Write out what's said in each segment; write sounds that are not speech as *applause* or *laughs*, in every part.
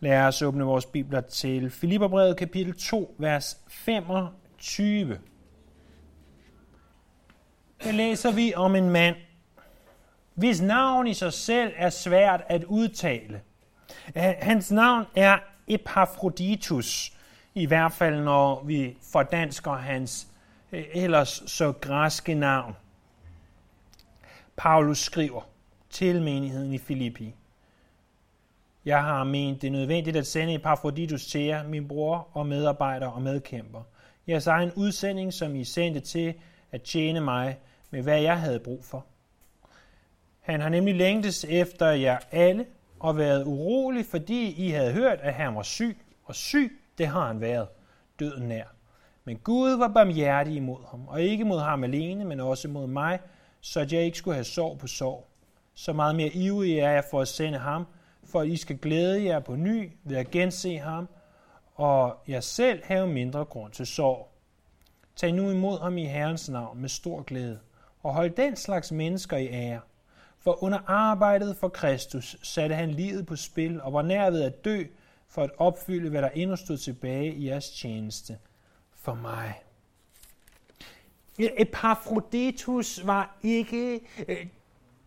Lad os åbne vores bibler til Filipperbrevet kapitel 2, vers 25. Her læser vi om en mand, hvis navn i sig selv er svært at udtale. Eh, hans navn er Epaphroditus, i hvert fald når vi fordansker hans eh, ellers så græske navn. Paulus skriver til menigheden i Filippi. Jeg har ment det er nødvendigt at sende Epafroditus til jer, min bror og medarbejder og medkæmper. Jeres egen udsending, som I sendte til at tjene mig med, hvad jeg havde brug for. Han har nemlig længtes efter jer alle og været urolig, fordi I havde hørt, at han var syg. Og syg, det har han været. Døden nær. Men Gud var barmhjertig imod ham, og ikke mod ham alene, men også mod mig, så at jeg ikke skulle have sorg på sorg. Så meget mere ivrig er jeg for at sende ham, for at I skal glæde jer på ny ved at gense ham, og jeg selv have mindre grund til sorg. Tag nu imod ham i Herrens navn med stor glæde, og hold den slags mennesker i ære. For under arbejdet for Kristus satte han livet på spil og var nær ved at dø for at opfylde, hvad der endnu stod tilbage i jeres tjeneste for mig. Epafroditus var ikke øh,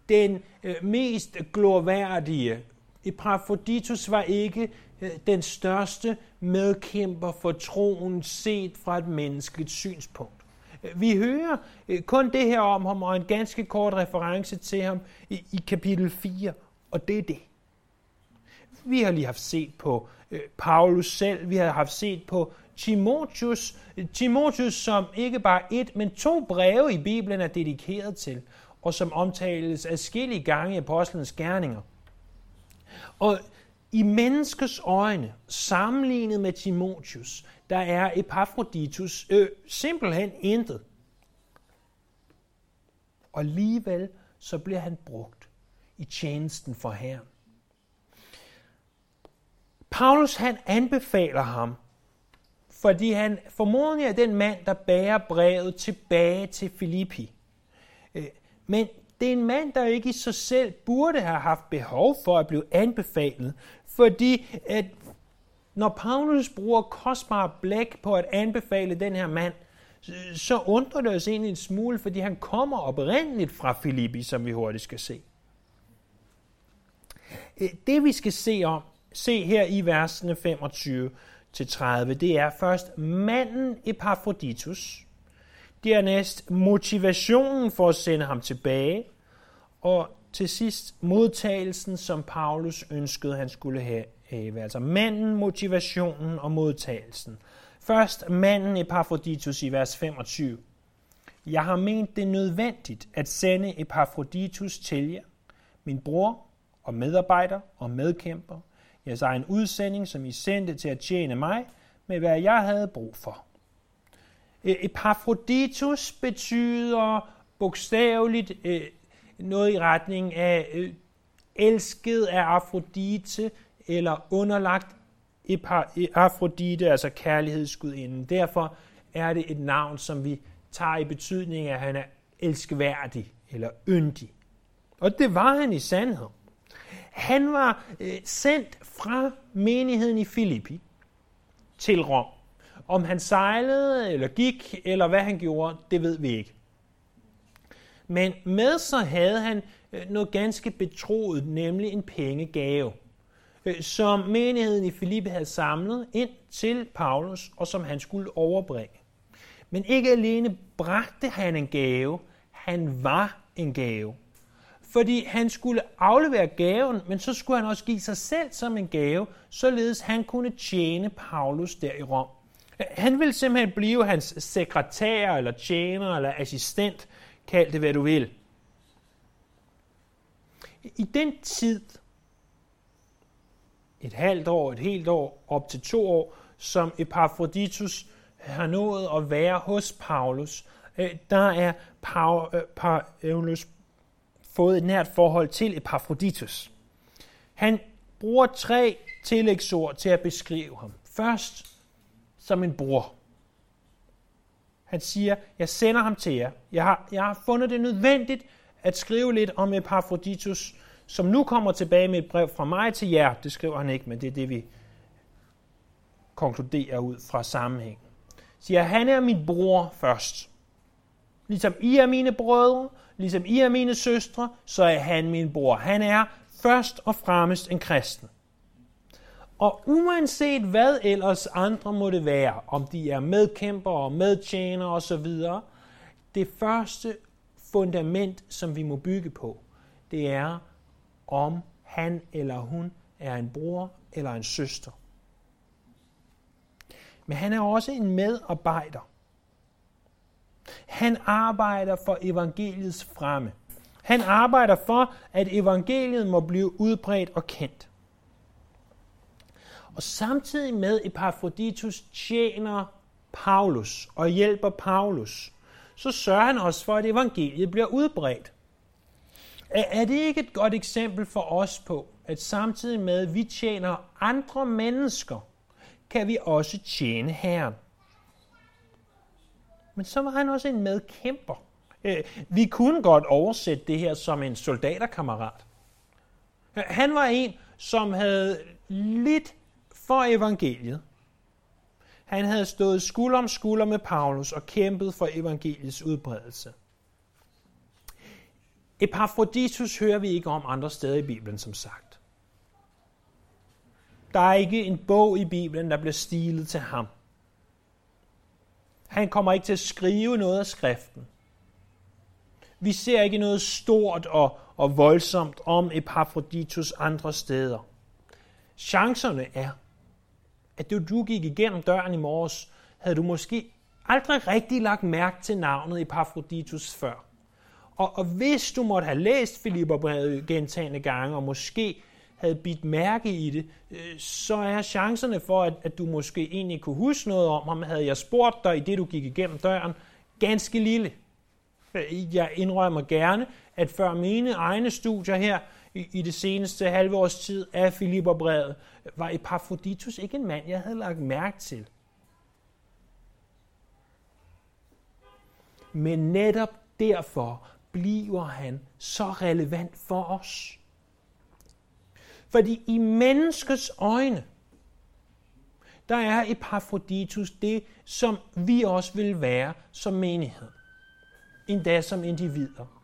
den øh, mest glorværdige. Epaphroditus var ikke øh, den største medkæmper for troen set fra et menneskeligt synspunkt. Øh, vi hører øh, kun det her om ham og en ganske kort reference til ham i, i kapitel 4, og det er det. Vi har lige haft set på Paulus selv, vi har haft set på Timotius, Timotius, som ikke bare et, men to breve i Bibelen er dedikeret til, og som omtales adskillige gange i apostlenes gerninger. Og i menneskets øjne, sammenlignet med Timotius, der er Epaphroditus øh, simpelthen intet. Og alligevel så bliver han brugt i tjenesten for Herren. Paulus han anbefaler ham fordi han formodentlig er den mand, der bærer brevet tilbage til Filippi. Øh, men det er en mand, der ikke i sig selv burde have haft behov for at blive anbefalet, fordi at når Paulus bruger kostbar blæk på at anbefale den her mand, så undrer det os egentlig en smule, fordi han kommer oprindeligt fra Filippi, som vi hurtigt skal se. Det vi skal se om, se her i versene 25 til 30, det er først manden Epafroditus, dernæst motivationen for at sende ham tilbage, og til sidst modtagelsen, som Paulus ønskede, han skulle have. Altså manden, motivationen og modtagelsen. Først manden Epafroditus i vers 25. Jeg har ment det nødvendigt at sende Epafroditus til jer, min bror og medarbejder og medkæmper, jeres egen udsending, som I sendte til at tjene mig, med hvad jeg havde brug for. E- Epaphroditus betyder bogstaveligt øh, noget i retning af øh, elsket af Afrodite, eller underlagt Afrodite, øh, altså kærlighedsgudinden. Derfor er det et navn, som vi tager i betydning af, at han er elskværdig eller yndig. Og det var han i sandhed. Han var øh, sendt fra menigheden i Filippi til Rom. Om han sejlede eller gik, eller hvad han gjorde, det ved vi ikke. Men med sig havde han øh, noget ganske betroet, nemlig en pengegave, øh, som menigheden i Filippi havde samlet ind til Paulus, og som han skulle overbringe. Men ikke alene bragte han en gave, han var en gave fordi han skulle aflevere gaven, men så skulle han også give sig selv som en gave, således han kunne tjene Paulus der i Rom. Han vil simpelthen blive hans sekretær, eller tjener, eller assistent, kald det hvad du vil. I den tid, et halvt år, et helt år, op til to år, som Epaphroditus har nået at være hos Paulus, øh, der er øh, Paulus fået et nært forhold til Epaphroditus. Han bruger tre tillægsord til at beskrive ham. Først som en bror. Han siger, jeg sender ham til jer. Jeg har, jeg har fundet det nødvendigt at skrive lidt om Epaphroditus, som nu kommer tilbage med et brev fra mig til jer. Det skriver han ikke, men det er det, vi konkluderer ud fra sammenhæng. Siger, han er min bror først. Ligesom I er mine brødre, ligesom I er mine søstre, så er han min bror. Han er først og fremmest en kristen. Og uanset hvad ellers andre måtte være, om de er medkæmper og medtjener osv., det første fundament, som vi må bygge på, det er, om han eller hun er en bror eller en søster. Men han er også en medarbejder. Han arbejder for evangeliets fremme. Han arbejder for, at evangeliet må blive udbredt og kendt. Og samtidig med Epaphroditus tjener Paulus og hjælper Paulus, så sørger han også for, at evangeliet bliver udbredt. Er det ikke et godt eksempel for os på, at samtidig med, at vi tjener andre mennesker, kan vi også tjene Herren? Men så var han også en medkæmper. Øh, vi kunne godt oversætte det her som en soldaterkammerat. Han var en, som havde lidt for evangeliet. Han havde stået skulder om skulder med Paulus og kæmpet for evangeliets udbredelse. Epaphroditus hører vi ikke om andre steder i Bibelen, som sagt. Der er ikke en bog i Bibelen, der bliver stilet til ham. Han kommer ikke til at skrive noget af skriften. Vi ser ikke noget stort og, og voldsomt om Epaphroditus andre steder. Chancerne er, at du, du gik igennem døren i morges, havde du måske aldrig rigtig lagt mærke til navnet Epaphroditus før. Og, og hvis du måtte have læst Filipperbrevet gentagende gange, og måske havde bidt mærke i det, øh, så er chancerne for, at, at du måske egentlig kunne huske noget om ham, havde jeg spurgt dig i det, du gik igennem døren, ganske lille. Øh, jeg indrømmer gerne, at før mine egne studier her i, i det seneste halve års tid af Filipperbrevet, var Epaphroditus ikke en mand, jeg havde lagt mærke til. Men netop derfor bliver han så relevant for os. Fordi i menneskets øjne, der er Epaphroditus det, som vi også vil være som menighed. Endda som individer.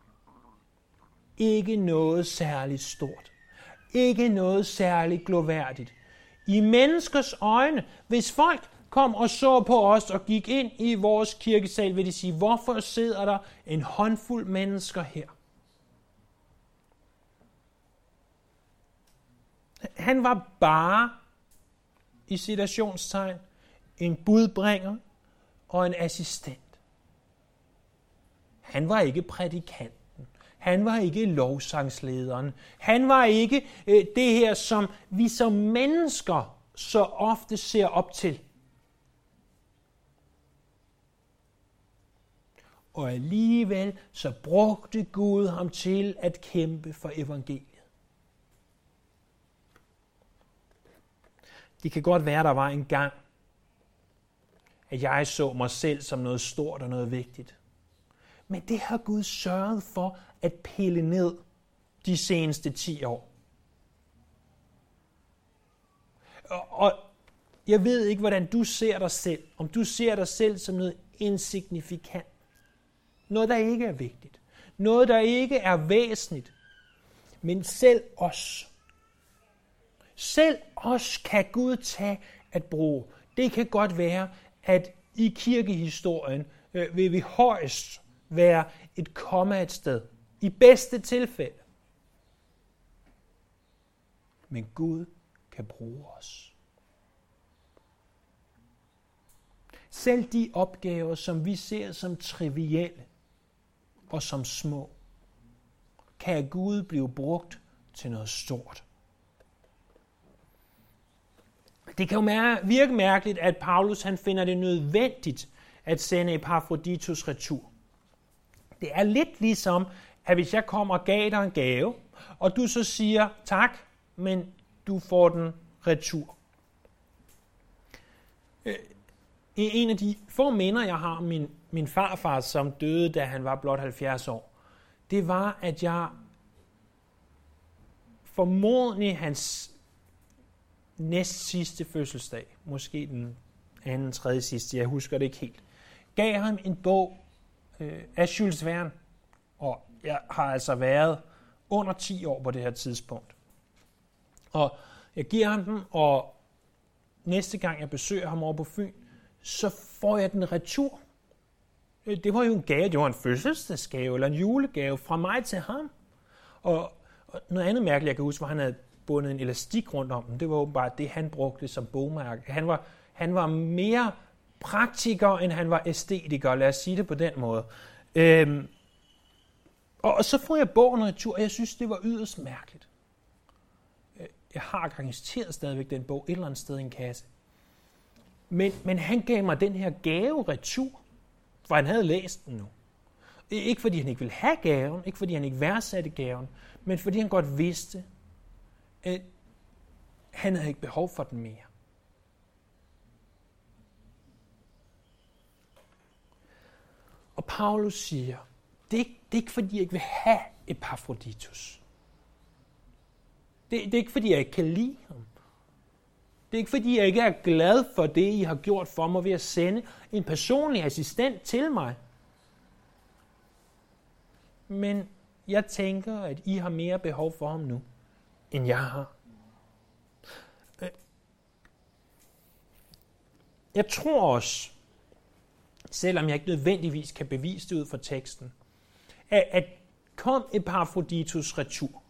Ikke noget særligt stort. Ikke noget særligt gloværdigt. I menneskers øjne, hvis folk kom og så på os og gik ind i vores kirkesal, vil de sige, hvorfor sidder der en håndfuld mennesker her? Han var bare, i citationstegn, en budbringer og en assistent. Han var ikke prædikant. Han var ikke lovsangslederen. Han var ikke øh, det her, som vi som mennesker så ofte ser op til. Og alligevel så brugte Gud ham til at kæmpe for evangeliet. Det kan godt være, der var en gang, at jeg så mig selv som noget stort og noget vigtigt. Men det har Gud sørget for at pille ned de seneste 10 år. Og jeg ved ikke, hvordan du ser dig selv. Om du ser dig selv som noget insignifikant. Noget, der ikke er vigtigt. Noget, der ikke er væsentligt. Men selv os. Selv os kan Gud tage at bruge. Det kan godt være, at i kirkehistorien øh, vil vi højst være et komma et sted. I bedste tilfælde. Men Gud kan bruge os. Selv de opgaver, som vi ser som trivielle og som små, kan Gud blive brugt til noget stort. Det kan jo virke mærkeligt, at Paulus han finder det nødvendigt at sende Epaphroditus retur. Det er lidt ligesom, at hvis jeg kommer og gav dig en gave, og du så siger tak, men du får den retur. Øh, en af de få minder, jeg har om min, min farfar, som døde, da han var blot 70 år, det var, at jeg formodentlig hans næst sidste fødselsdag, måske den anden, tredje sidste, jeg husker det ikke helt, gav ham en bog øh, af Jules Verne, og jeg har altså været under 10 år på det her tidspunkt. Og jeg giver ham den, og næste gang jeg besøger ham over på Fyn, så får jeg den retur. Øh, det var jo en gave, det var en fødselsdagsgave eller en julegave fra mig til ham. Og, og noget andet mærkeligt, jeg kan huske, var, at han havde bundet en elastik rundt om den. Det var åbenbart det, han brugte som bogmærke. Han var, han var mere praktiker, end han var æstetiker, lad os sige det på den måde. Øhm, og, og så får jeg bogen retur, og jeg synes, det var yderst mærkeligt. Øh, jeg har garanteret stadigvæk den bog et eller andet sted i en kasse. Men, men han gav mig den her gave retur, for han havde læst den nu. Ikke fordi han ikke ville have gaven, ikke fordi han ikke værdsatte gaven, men fordi han godt vidste, at han havde ikke behov for den mere. Og Paulus siger, det er, ikke, det er ikke fordi, jeg ikke vil have Epaphroditus. Det, det er ikke fordi, jeg ikke kan lide ham. Det er ikke fordi, jeg ikke er glad for det, I har gjort for mig ved at sende en personlig assistent til mig. Men jeg tænker, at I har mere behov for ham nu, end jeg har. Øh. Jeg tror også, selvom jeg ikke nødvendigvis kan bevise det ud fra teksten, at, at kom Epafroditus retur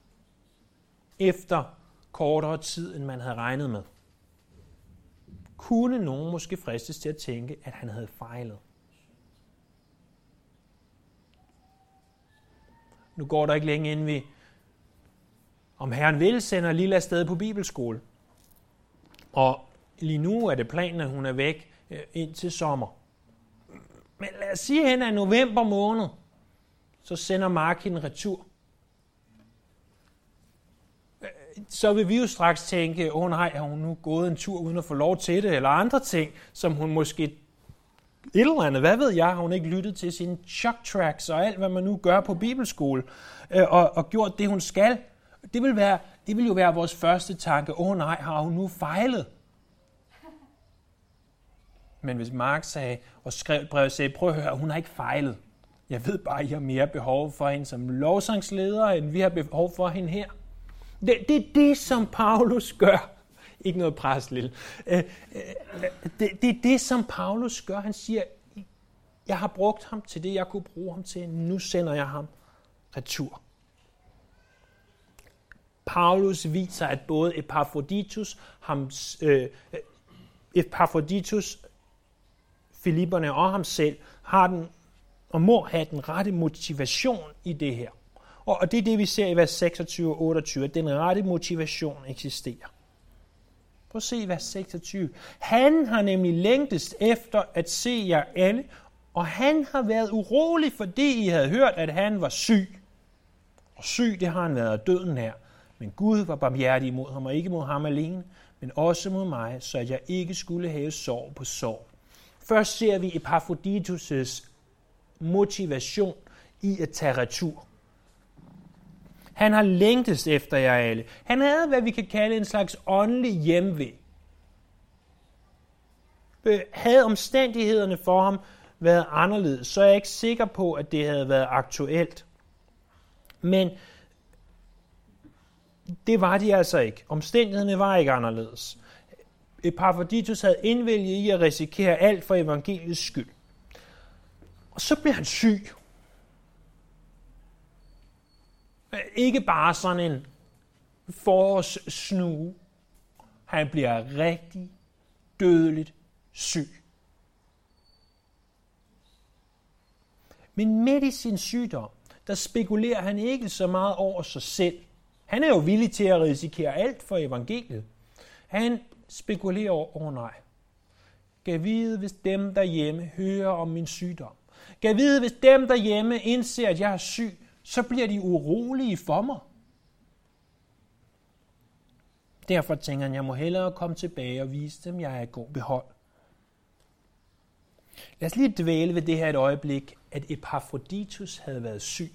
efter kortere tid, end man havde regnet med, kunne nogen måske fristes til at tænke, at han havde fejlet. Nu går der ikke længe inden vi, om Herren vil, sender Lilla afsted på bibelskole. Og lige nu er det planen, at hun er væk ind indtil sommer. Men lad os sige, at hen er november måned, så sender Mark hende retur. Så vil vi jo straks tænke, åh oh, nej, har hun nu gået en tur uden at få lov til det, eller andre ting, som hun måske et eller andet, hvad ved jeg, har hun ikke lyttet til sine chuck tracks og alt, hvad man nu gør på bibelskole, øh, og, og gjort det, hun skal. Det vil, være, det vil jo være vores første tanke, åh oh, nej, har hun nu fejlet? Men hvis Mark sagde, og skrev et brev og sagde, prøv at høre, hun har ikke fejlet. Jeg ved bare, at I har mere behov for hende som lovsangsleder, end vi har behov for hende her. Det, det er det, som Paulus gør. *laughs* Ikke noget pres, lille. Øh, øh, øh, det, det er det, som Paulus gør. Han siger, jeg har brugt ham til det, jeg kunne bruge ham til. Nu sender jeg ham retur. Paulus viser, at både Epaphroditus, ham, øh, Epaphroditus Filipperne og ham selv har den og må have den rette motivation i det her. Og det er det, vi ser i vers 26 og 28, at den rette motivation eksisterer. Prøv at se vers 26. Han har nemlig længtes efter at se jer alle, og han har været urolig, fordi I havde hørt, at han var syg. Og syg, det har han været døden her. Men Gud var barmhjertig imod ham, og ikke mod ham alene, men også mod mig, så at jeg ikke skulle have sorg på sorg. Først ser vi Epaphroditus' motivation i at tage retur. Han har længtes efter jer alle. Han havde, hvad vi kan kalde en slags åndelig hjemvej. Havde omstændighederne for ham været anderledes, så er jeg ikke sikker på, at det havde været aktuelt. Men det var de altså ikke. Omstændighederne var ikke anderledes. Epaphroditus havde indvælget i at risikere alt for evangeliets skyld. Og så bliver han syg. Ikke bare sådan en forårssnue. Han bliver rigtig dødeligt syg. Men midt i sin sygdom, der spekulerer han ikke så meget over sig selv. Han er jo villig til at risikere alt for evangeliet. Han spekulerer over, åh oh, nej, kan vide, hvis dem derhjemme hører om min sygdom. Kan vide, hvis dem derhjemme indser, at jeg er syg, så bliver de urolige for mig. Derfor tænker han, jeg må hellere komme tilbage og vise dem, at jeg er i god behold. Lad os lige dvæle ved det her et øjeblik, at Epaphroditus havde været syg.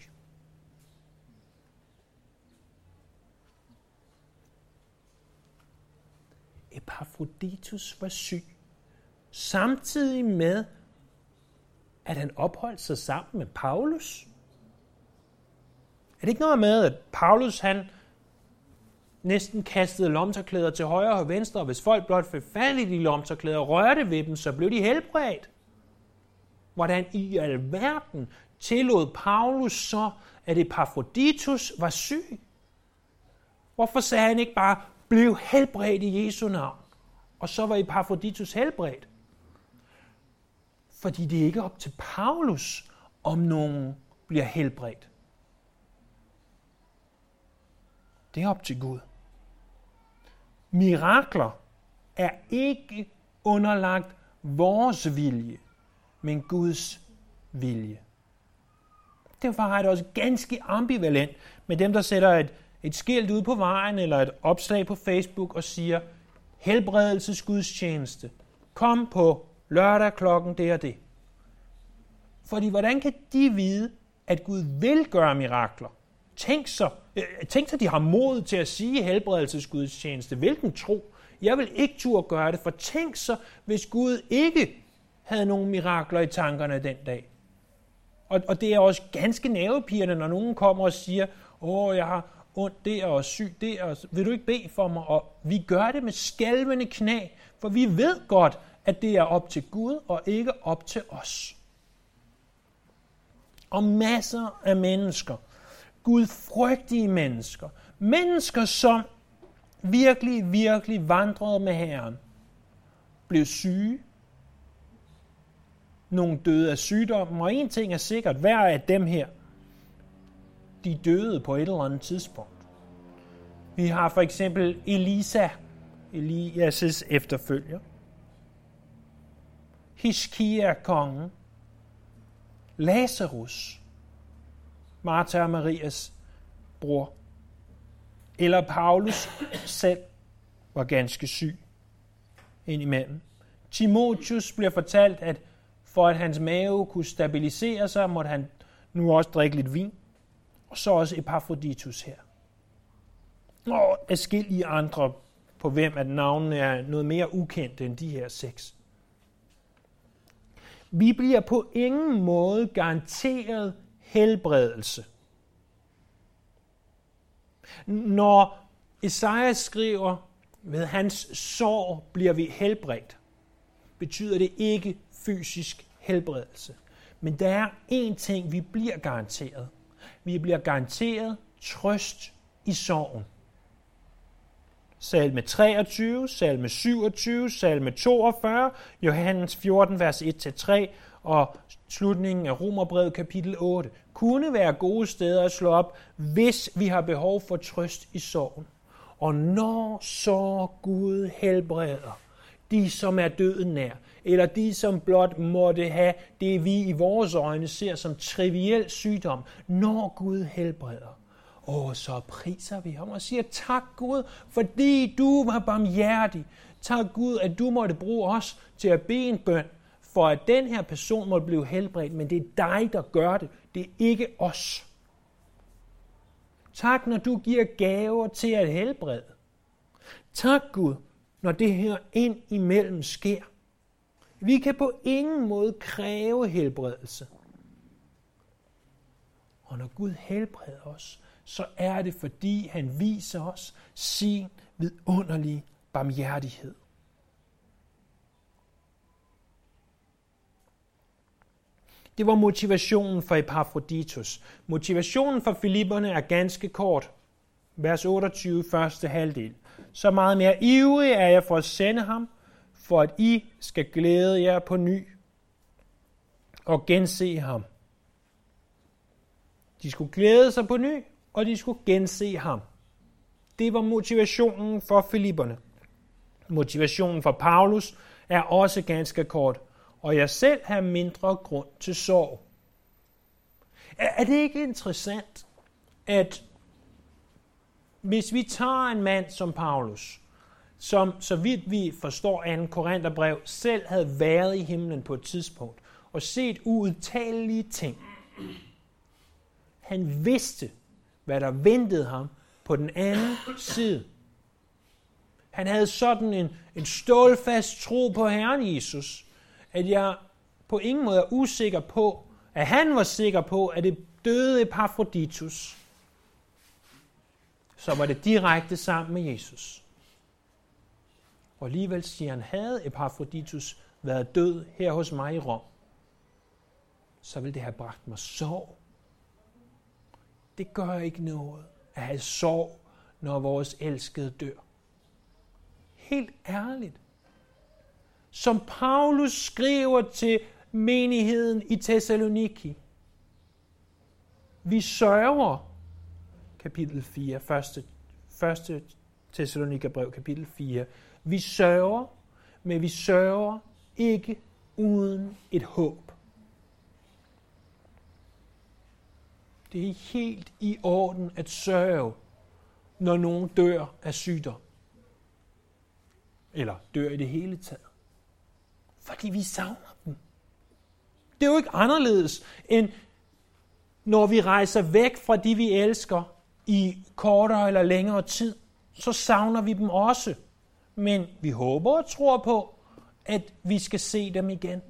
Epaphroditus var syg, samtidig med, at han opholdt sig sammen med Paulus. Er det ikke noget med, at Paulus han næsten kastede lomterklæder til højre og venstre, og hvis folk blot fik fat i de lomterklæder og rørte ved dem, så blev de helbredt? Hvordan i alverden tillod Paulus så, at Epaphroditus var syg? Hvorfor sagde han ikke bare, blev helbredt i Jesu navn? Og så var Epaphroditus helbredt. Fordi det er ikke op til Paulus, om nogen bliver helbredt. Det er op til Gud. Mirakler er ikke underlagt vores vilje, men Guds vilje. Derfor har jeg det også ganske ambivalent med dem, der sætter et, et skilt ud på vejen eller et opslag på Facebook og siger, helbredelsesgudstjeneste. Kom på lørdag klokken det og det. Fordi hvordan kan de vide, at Gud vil gøre mirakler? Tænk så, øh, tænk så, de har mod til at sige helbredelsesgudstjeneste. Hvilken tro? Jeg vil ikke turde gøre det, for tænk så, hvis Gud ikke havde nogen mirakler i tankerne den dag. Og, og det er også ganske nervepirrende, når nogen kommer og siger, åh, jeg har ondt der og syg der, og vil du ikke bede for mig? Og vi gør det med skælvende knæ, for vi ved godt, at det er op til Gud og ikke op til os. Og masser af mennesker, gudfrygtige mennesker, mennesker, som virkelig, virkelig vandrede med Herren, blev syge, nogle døde af sygdommen, og en ting er sikkert, hver af dem her, de døde på et eller andet tidspunkt. Vi har for eksempel Elisa, Elias' efterfølger. Hiskia kongen. Lazarus, Martha og Marias bror. Eller Paulus selv var ganske syg indimellem. Timotius bliver fortalt, at for at hans mave kunne stabilisere sig, måtte han nu også drikke lidt vin. Og så også Epaphroditus her. Og i andre, på hvem at navnene er noget mere ukendte end de her seks. Vi bliver på ingen måde garanteret helbredelse. Når Esajas skriver, ved hans sår bliver vi helbredt, betyder det ikke fysisk helbredelse. Men der er én ting, vi bliver garanteret. Vi bliver garanteret trøst i sorgen. Salme 23, salme 27, salme 42, Johannes 14, vers 1-3 og slutningen af Romerbrevet kapitel 8 kunne være gode steder at slå op, hvis vi har behov for trøst i sorgen. Og når så Gud helbreder de, som er døden nær, eller de, som blot måtte have det, vi i vores øjne ser som triviel sygdom, når Gud helbreder, og så priser vi ham og siger, tak Gud, fordi du var barmhjertig. Tak Gud, at du måtte bruge os til at bede en bøn, for at den her person måtte blive helbredt, men det er dig, der gør det. Det er ikke os. Tak, når du giver gaver til at helbrede. Tak Gud, når det her ind imellem sker. Vi kan på ingen måde kræve helbredelse. Og når Gud helbreder os, så er det, fordi han viser os sin vidunderlige barmhjertighed. Det var motivationen for Epaphroditus. Motivationen for Filipperne er ganske kort. Vers 28, første halvdel. Så meget mere ivrig er jeg for at sende ham, for at I skal glæde jer på ny og gense ham. De skulle glæde sig på ny, og de skulle gense ham. Det var motivationen for Filipperne. Motivationen for Paulus er også ganske kort, og jeg selv har mindre grund til sorg. Er det ikke interessant, at hvis vi tager en mand som Paulus, som, så vidt vi forstår af en Korintherbrev, selv havde været i himlen på et tidspunkt, og set uudtalelige ting. Han vidste, hvad der ventede ham på den anden side. Han havde sådan en, en stålfast tro på Herren Jesus, at jeg på ingen måde er usikker på, at han var sikker på, at det døde Epaphroditus, så var det direkte sammen med Jesus. Og alligevel siger han, havde Epaphroditus været død her hos mig i Rom, så ville det have bragt mig sorg. Det gør ikke noget at have sorg, når vores elskede dør. Helt ærligt. Som Paulus skriver til menigheden i Thessaloniki. Vi sørger, kapitel 4, første, første Thessalonika brev, kapitel 4. Vi sørger, men vi sørger ikke uden et håb. Det er helt i orden at sørge, når nogen dør af sygdom. Eller dør i det hele taget. Fordi vi savner dem. Det er jo ikke anderledes, end når vi rejser væk fra de, vi elsker i kortere eller længere tid, så savner vi dem også. Men vi håber og tror på, at vi skal se dem igen.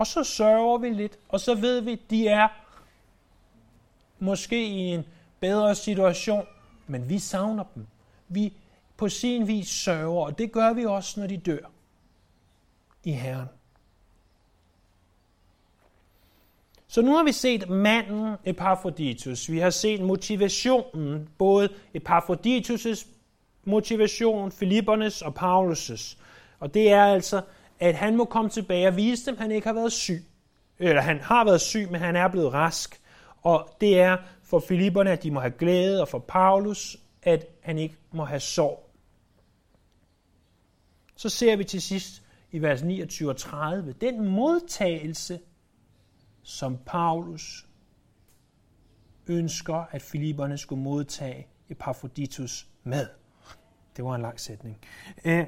Og så sørger vi lidt, og så ved vi, at de er måske i en bedre situation, men vi savner dem. Vi på sin vis sørger, og det gør vi også, når de dør i Herren. Så nu har vi set manden Epaphroditus. Vi har set motivationen, både Epaphroditus' motivation, Filippernes og Paulus' Og det er altså, at han må komme tilbage og vise dem, at han ikke har været syg. Eller han har været syg, men han er blevet rask. Og det er for Filipperne, at de må have glæde, og for Paulus, at han ikke må have sorg. Så ser vi til sidst i vers 29 og 30, den modtagelse, som Paulus ønsker, at Filipperne skulle modtage Epaphroditus med. Det var en lang sætning. Øh,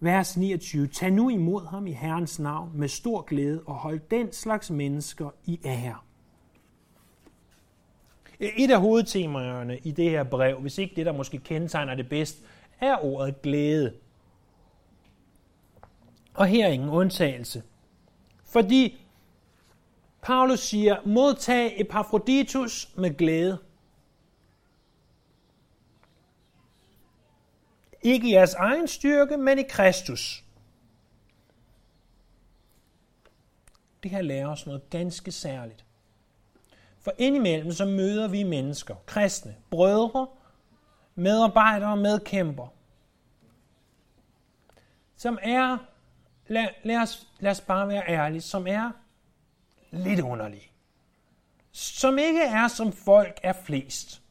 Vers 29. Tag nu imod ham i Herrens navn med stor glæde og hold den slags mennesker i ære. Et af hovedtemaerne i det her brev, hvis ikke det, der måske kendetegner det bedst, er ordet glæde. Og her er ingen undtagelse. Fordi Paulus siger, modtag Epafroditus med glæde. Ikke i jeres egen styrke, men i Kristus. Det her lærer os noget ganske særligt. For indimellem så møder vi mennesker, kristne, brødre, medarbejdere og medkæmper, som er, lad, lad, os, lad os bare være ærlige, som er lidt underlige. Som ikke er som folk er flest.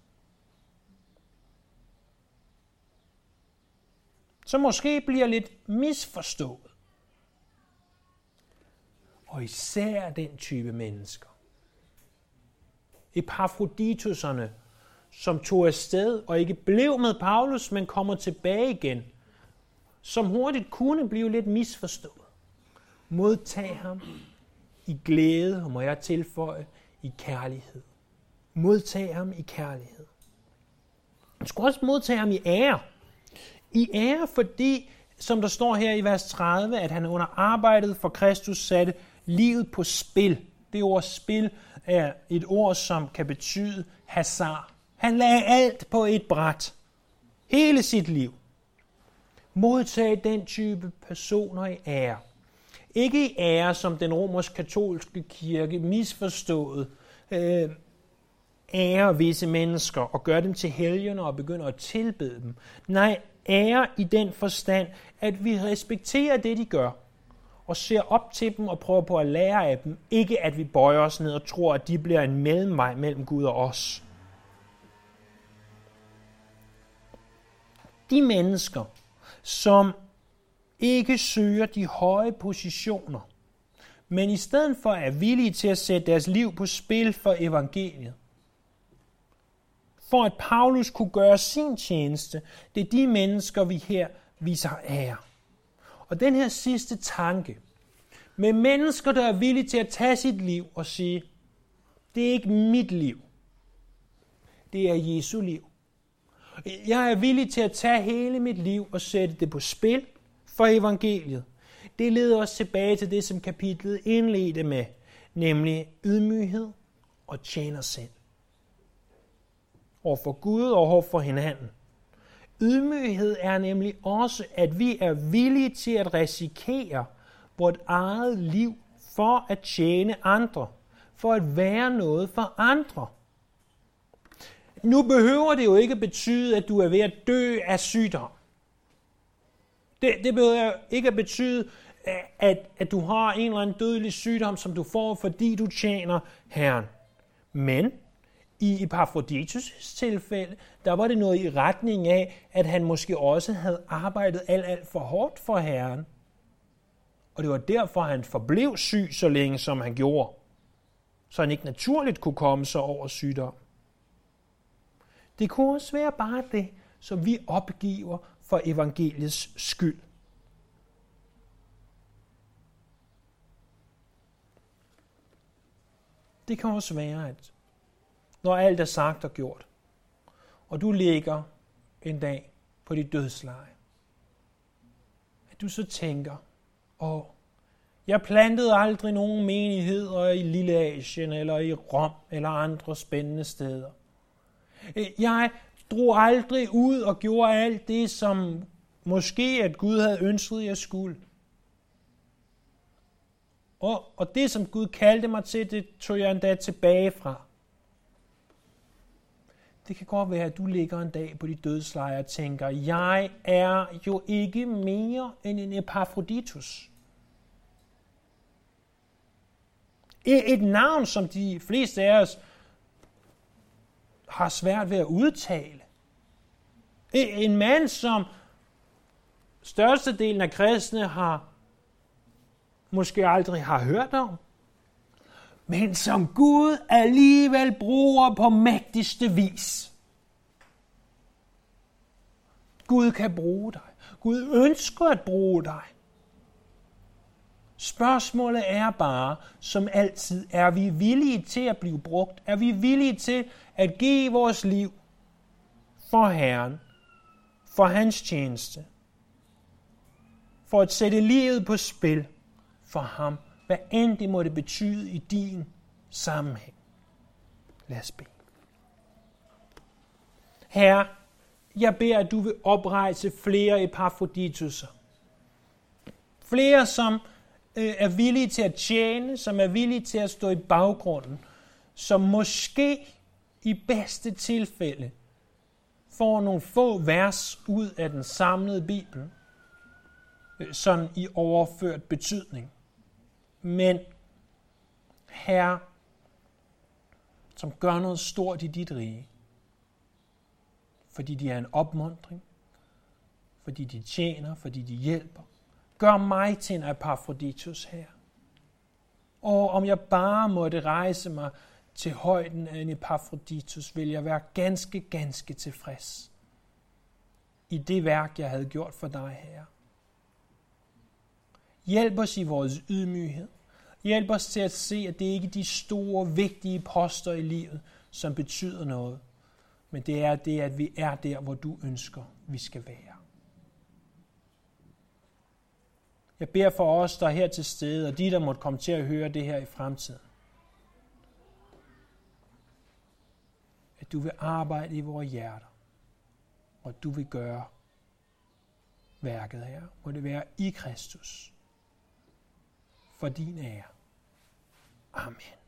Som måske bliver lidt misforstået. Og især den type mennesker. Epaphrodituserne, som tog afsted og ikke blev med Paulus, men kommer tilbage igen, som hurtigt kunne blive lidt misforstået. Modtag ham i glæde, og må jeg tilføje, i kærlighed. Modtag ham i kærlighed. Du skal også modtage ham i ære. I ære, fordi, som der står her i vers 30, at han under arbejdet for Kristus satte livet på spil. Det ord spil er et ord, som kan betyde hasard. Han lagde alt på et bræt. Hele sit liv. Modtag den type personer i ære. Ikke i ære, som den romersk-katolske kirke misforstået, øh, ære visse mennesker og gøre dem til helgener og begynder at tilbede dem. Nej, ære i den forstand, at vi respekterer det, de gør, og ser op til dem og prøver på at lære af dem. Ikke at vi bøjer os ned og tror, at de bliver en mellemvej mellem Gud og os. De mennesker, som ikke søger de høje positioner, men i stedet for er villige til at sætte deres liv på spil for evangeliet. For at Paulus kunne gøre sin tjeneste, det er de mennesker, vi her viser ære. Og den her sidste tanke, med mennesker, der er villige til at tage sit liv og sige, det er ikke mit liv. det er Jesu liv. Jeg er villig til at tage hele mit liv og sætte det på spil for evangeliet. Det leder os tilbage til det, som kapitlet indledte med, nemlig ydmyghed og tjener selv. Over for Gud og over for hinanden. Ydmyghed er nemlig også, at vi er villige til at risikere vores eget liv for at tjene andre, for at være noget for andre. Nu behøver det jo ikke betyde, at du er ved at dø af sygdom. Det, det behøver ikke at betyde, at, at du har en eller anden dødelig sygdom, som du får, fordi du tjener Herren. Men i Epaphroditus' tilfælde, der var det noget i retning af, at han måske også havde arbejdet alt, alt for hårdt for Herren. Og det var derfor, han forblev syg så længe, som han gjorde. Så han ikke naturligt kunne komme sig over sygdom. Det kunne også være bare det, som vi opgiver for evangeliets skyld. Det kan også være, at når alt er sagt og gjort, og du ligger en dag på dit dødsleje, at du så tænker, åh, jeg plantede aldrig nogen menigheder i Lille Asien eller i Rom eller andre spændende steder. Øh, jeg drog aldrig ud og gjorde alt det, som måske at Gud havde ønsket, jeg skulle. Og, og det, som Gud kaldte mig til, det tog jeg endda tilbage fra. Det kan godt være, at du ligger en dag på dit dødsleje og tænker, jeg er jo ikke mere end en Epafroditus. Et navn, som de fleste af os har svært ved at udtale. En mand, som størstedelen af kristne har måske aldrig har hørt om, men som Gud alligevel bruger på mægtigste vis. Gud kan bruge dig. Gud ønsker at bruge dig. Spørgsmålet er bare, som altid, er vi villige til at blive brugt? Er vi villige til at give vores liv for Herren, for hans tjeneste, for at sætte livet på spil for ham, hvad end det måtte betyde i din sammenhæng. Lad os bede. Herre, jeg beder, at du vil oprejse flere Epaphroditus'er. Flere, som øh, er villige til at tjene, som er villige til at stå i baggrunden, som måske i bedste tilfælde får nogle få vers ud af den samlede Bibel, øh, sådan i overført betydning. Men Herre, som gør noget stort i dit rige, fordi de er en opmundring, fordi de tjener, fordi de hjælper. Gør mig til en Epaphroditus her. Og om jeg bare måtte rejse mig til højden af en Epaphroditus, vil jeg være ganske, ganske tilfreds i det værk, jeg havde gjort for dig, Herre. Hjælp os i vores ydmyghed. Hjælp os til at se, at det ikke er de store, vigtige poster i livet, som betyder noget, men det er det, at vi er der, hvor du ønsker, vi skal være. Jeg beder for os, der er her til stede, og de, der måtte komme til at høre det her i fremtiden. At du vil arbejde i vores hjerter, og du vil gøre værket her. Må det være i Kristus. For din ære. Amen.